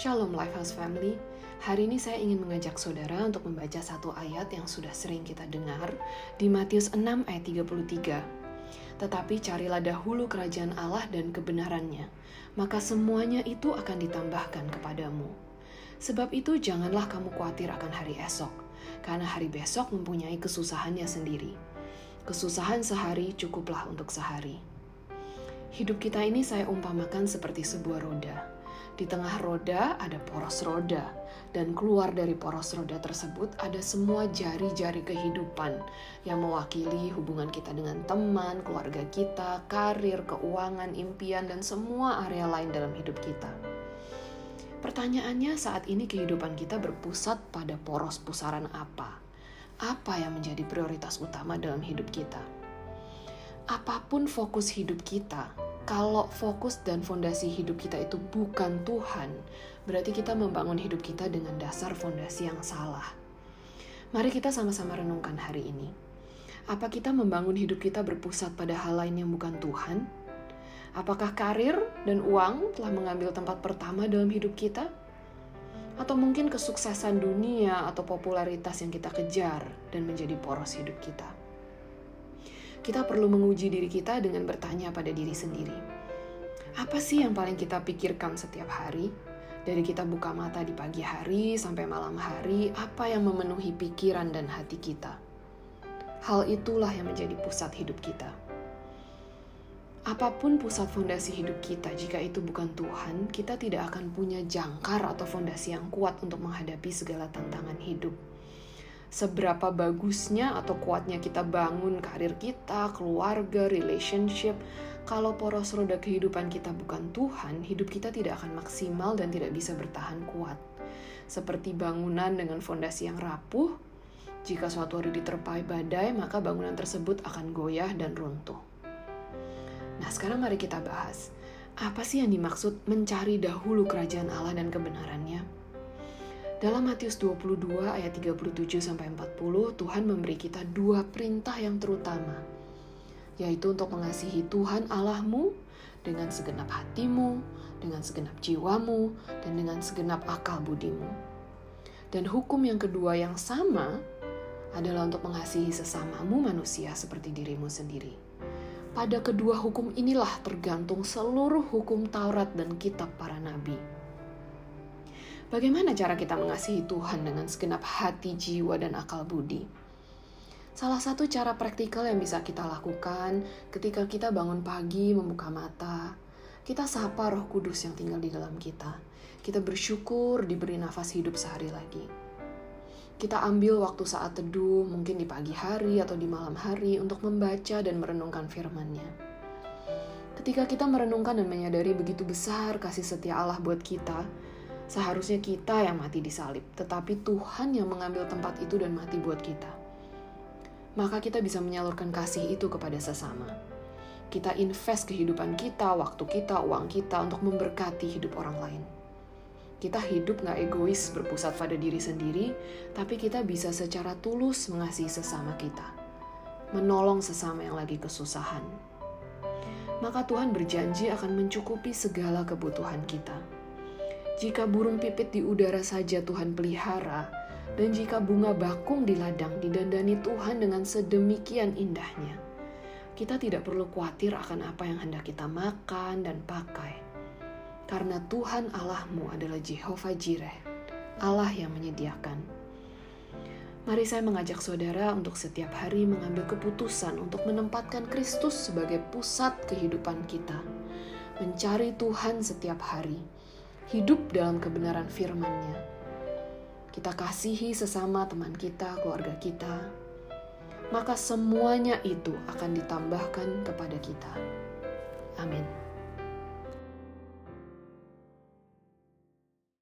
Shalom Lifehouse Family. Hari ini saya ingin mengajak saudara untuk membaca satu ayat yang sudah sering kita dengar di Matius 6 ayat 33. Tetapi carilah dahulu kerajaan Allah dan kebenarannya, maka semuanya itu akan ditambahkan kepadamu. Sebab itu janganlah kamu khawatir akan hari esok, karena hari besok mempunyai kesusahannya sendiri. Kesusahan sehari cukuplah untuk sehari. Hidup kita ini saya umpamakan seperti sebuah roda. Di tengah roda ada poros roda, dan keluar dari poros roda tersebut ada semua jari-jari kehidupan yang mewakili hubungan kita dengan teman, keluarga kita, karir, keuangan, impian, dan semua area lain dalam hidup kita. Pertanyaannya, saat ini kehidupan kita berpusat pada poros pusaran apa? Apa yang menjadi prioritas utama dalam hidup kita? apa pun fokus hidup kita, kalau fokus dan fondasi hidup kita itu bukan Tuhan, berarti kita membangun hidup kita dengan dasar fondasi yang salah. Mari kita sama-sama renungkan hari ini. Apa kita membangun hidup kita berpusat pada hal lain yang bukan Tuhan? Apakah karir dan uang telah mengambil tempat pertama dalam hidup kita? Atau mungkin kesuksesan dunia atau popularitas yang kita kejar dan menjadi poros hidup kita? Kita perlu menguji diri kita dengan bertanya pada diri sendiri. Apa sih yang paling kita pikirkan setiap hari? Dari kita buka mata di pagi hari sampai malam hari, apa yang memenuhi pikiran dan hati kita? Hal itulah yang menjadi pusat hidup kita. Apa pun pusat fondasi hidup kita, jika itu bukan Tuhan, kita tidak akan punya jangkar atau fondasi yang kuat untuk menghadapi segala tantangan hidup seberapa bagusnya atau kuatnya kita bangun karir kita, keluarga, relationship. Kalau poros roda kehidupan kita bukan Tuhan, hidup kita tidak akan maksimal dan tidak bisa bertahan kuat. Seperti bangunan dengan fondasi yang rapuh, jika suatu hari diterpai badai, maka bangunan tersebut akan goyah dan runtuh. Nah, sekarang mari kita bahas. Apa sih yang dimaksud mencari dahulu kerajaan Allah dan kebenarannya? Dalam Matius 22 ayat 37 sampai 40, Tuhan memberi kita dua perintah yang terutama, yaitu untuk mengasihi Tuhan Allahmu dengan segenap hatimu, dengan segenap jiwamu, dan dengan segenap akal budimu. Dan hukum yang kedua yang sama adalah untuk mengasihi sesamamu manusia seperti dirimu sendiri. Pada kedua hukum inilah tergantung seluruh hukum Taurat dan kitab para nabi. Bagaimana cara kita mengasihi Tuhan dengan segenap hati, jiwa, dan akal budi? Salah satu cara praktikal yang bisa kita lakukan ketika kita bangun pagi, membuka mata, kita sapa Roh Kudus yang tinggal di dalam kita. Kita bersyukur diberi nafas hidup sehari lagi. Kita ambil waktu saat teduh, mungkin di pagi hari atau di malam hari, untuk membaca dan merenungkan firman-Nya. Ketika kita merenungkan dan menyadari begitu besar kasih setia Allah buat kita, Seharusnya kita yang mati di salib, tetapi Tuhan yang mengambil tempat itu dan mati buat kita. Maka kita bisa menyalurkan kasih itu kepada sesama. Kita invest kehidupan kita, waktu kita, uang kita untuk memberkati hidup orang lain. Kita hidup gak egois berpusat pada diri sendiri, tapi kita bisa secara tulus mengasihi sesama kita. Menolong sesama yang lagi kesusahan. Maka Tuhan berjanji akan mencukupi segala kebutuhan kita jika burung pipit di udara saja Tuhan pelihara, dan jika bunga bakung di ladang didandani Tuhan dengan sedemikian indahnya, kita tidak perlu khawatir akan apa yang hendak kita makan dan pakai. Karena Tuhan Allahmu adalah Jehovah Jireh, Allah yang menyediakan. Mari saya mengajak saudara untuk setiap hari mengambil keputusan untuk menempatkan Kristus sebagai pusat kehidupan kita. Mencari Tuhan setiap hari hidup dalam kebenaran firman-Nya. Kita kasihi sesama teman kita, keluarga kita, maka semuanya itu akan ditambahkan kepada kita. Amin.